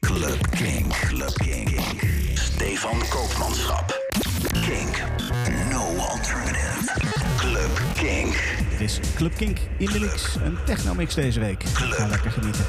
Club Kink. Club Kink. Stefan Koopmanschap. Kink. No alternative. Club Kink. Dit is Club Kink in de mix. Een technomix deze week. Ga lekker genieten.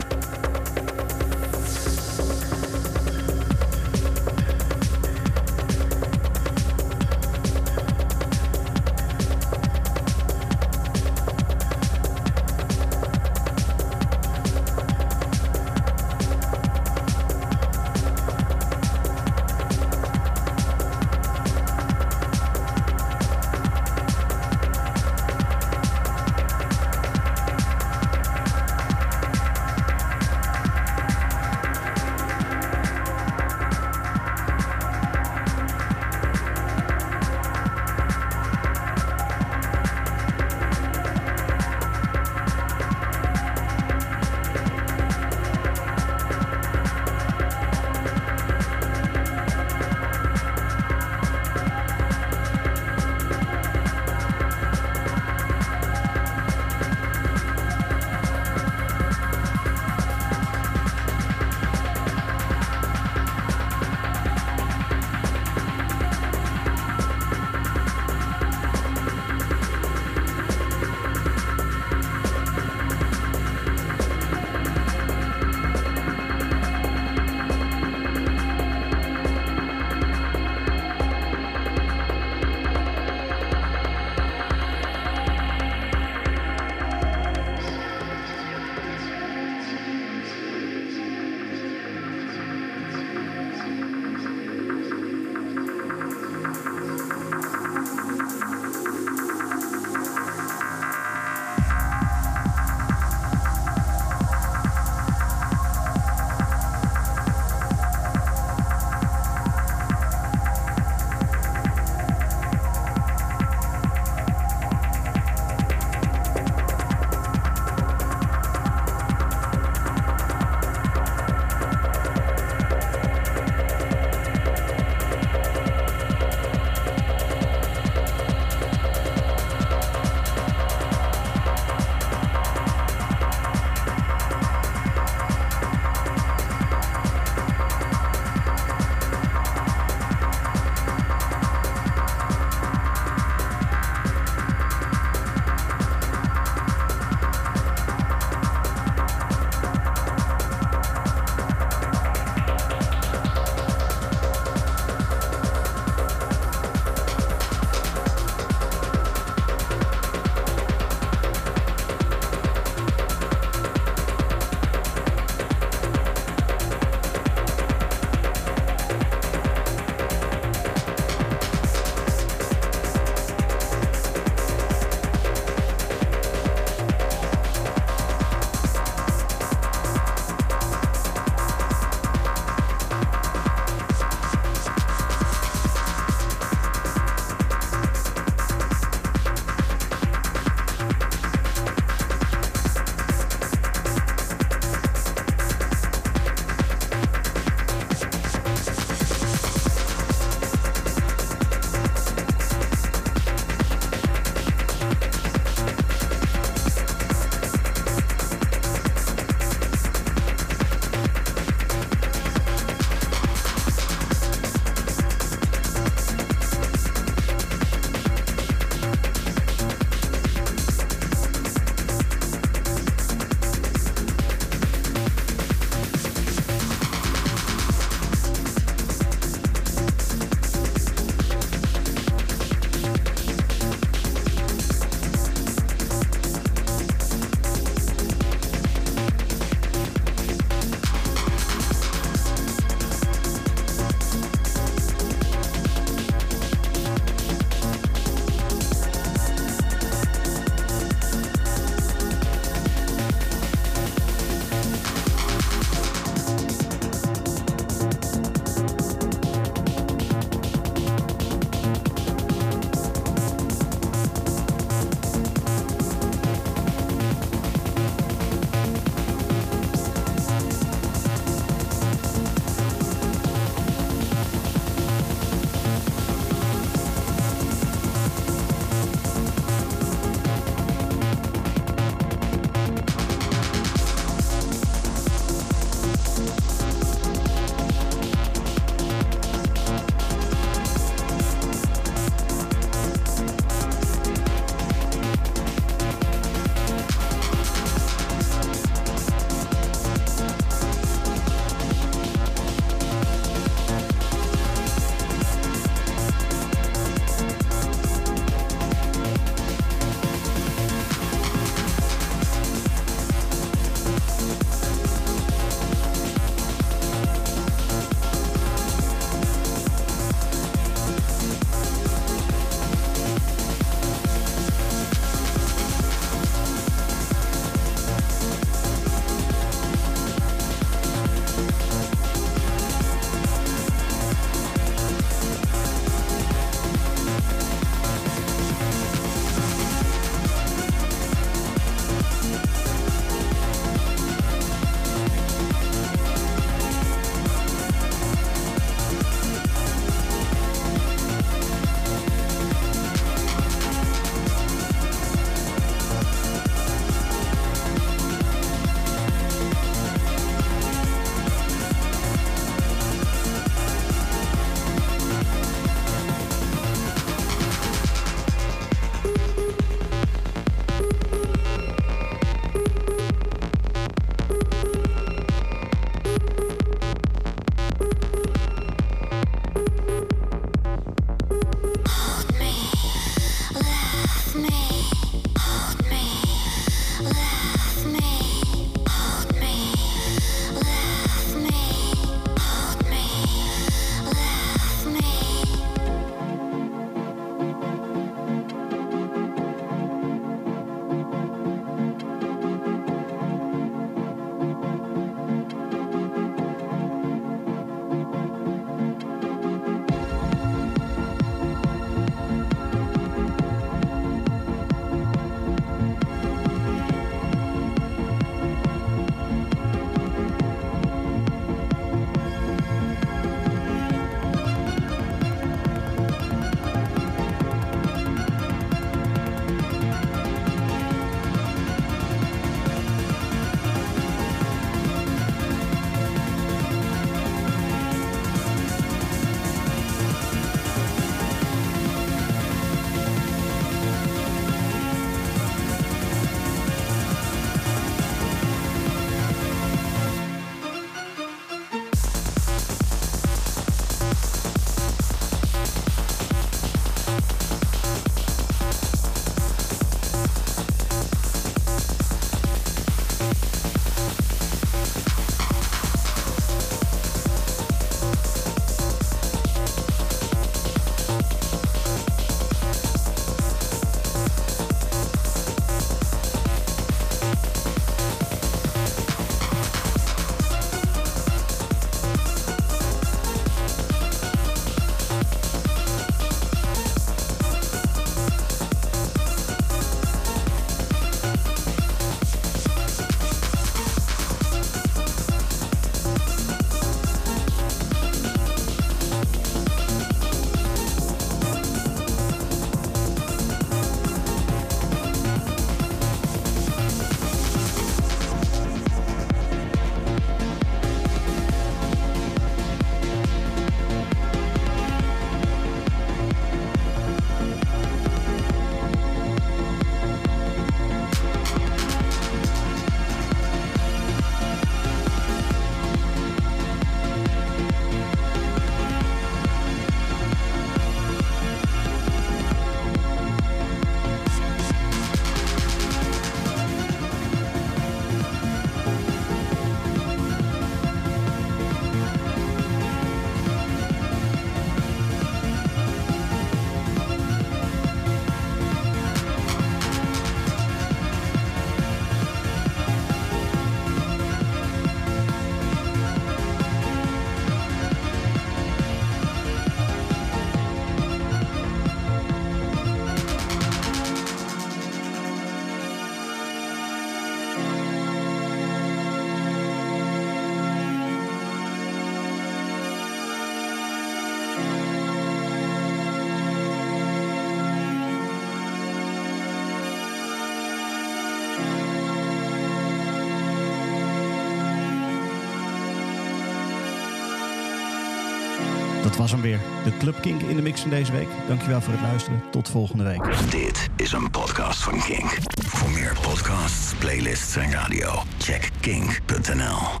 Was hem weer. De Club Kink in de mix van deze week. Dankjewel voor het luisteren. Tot volgende week. Dit is een podcast van Kink. Voor meer podcasts, playlists en radio, check kink.nl.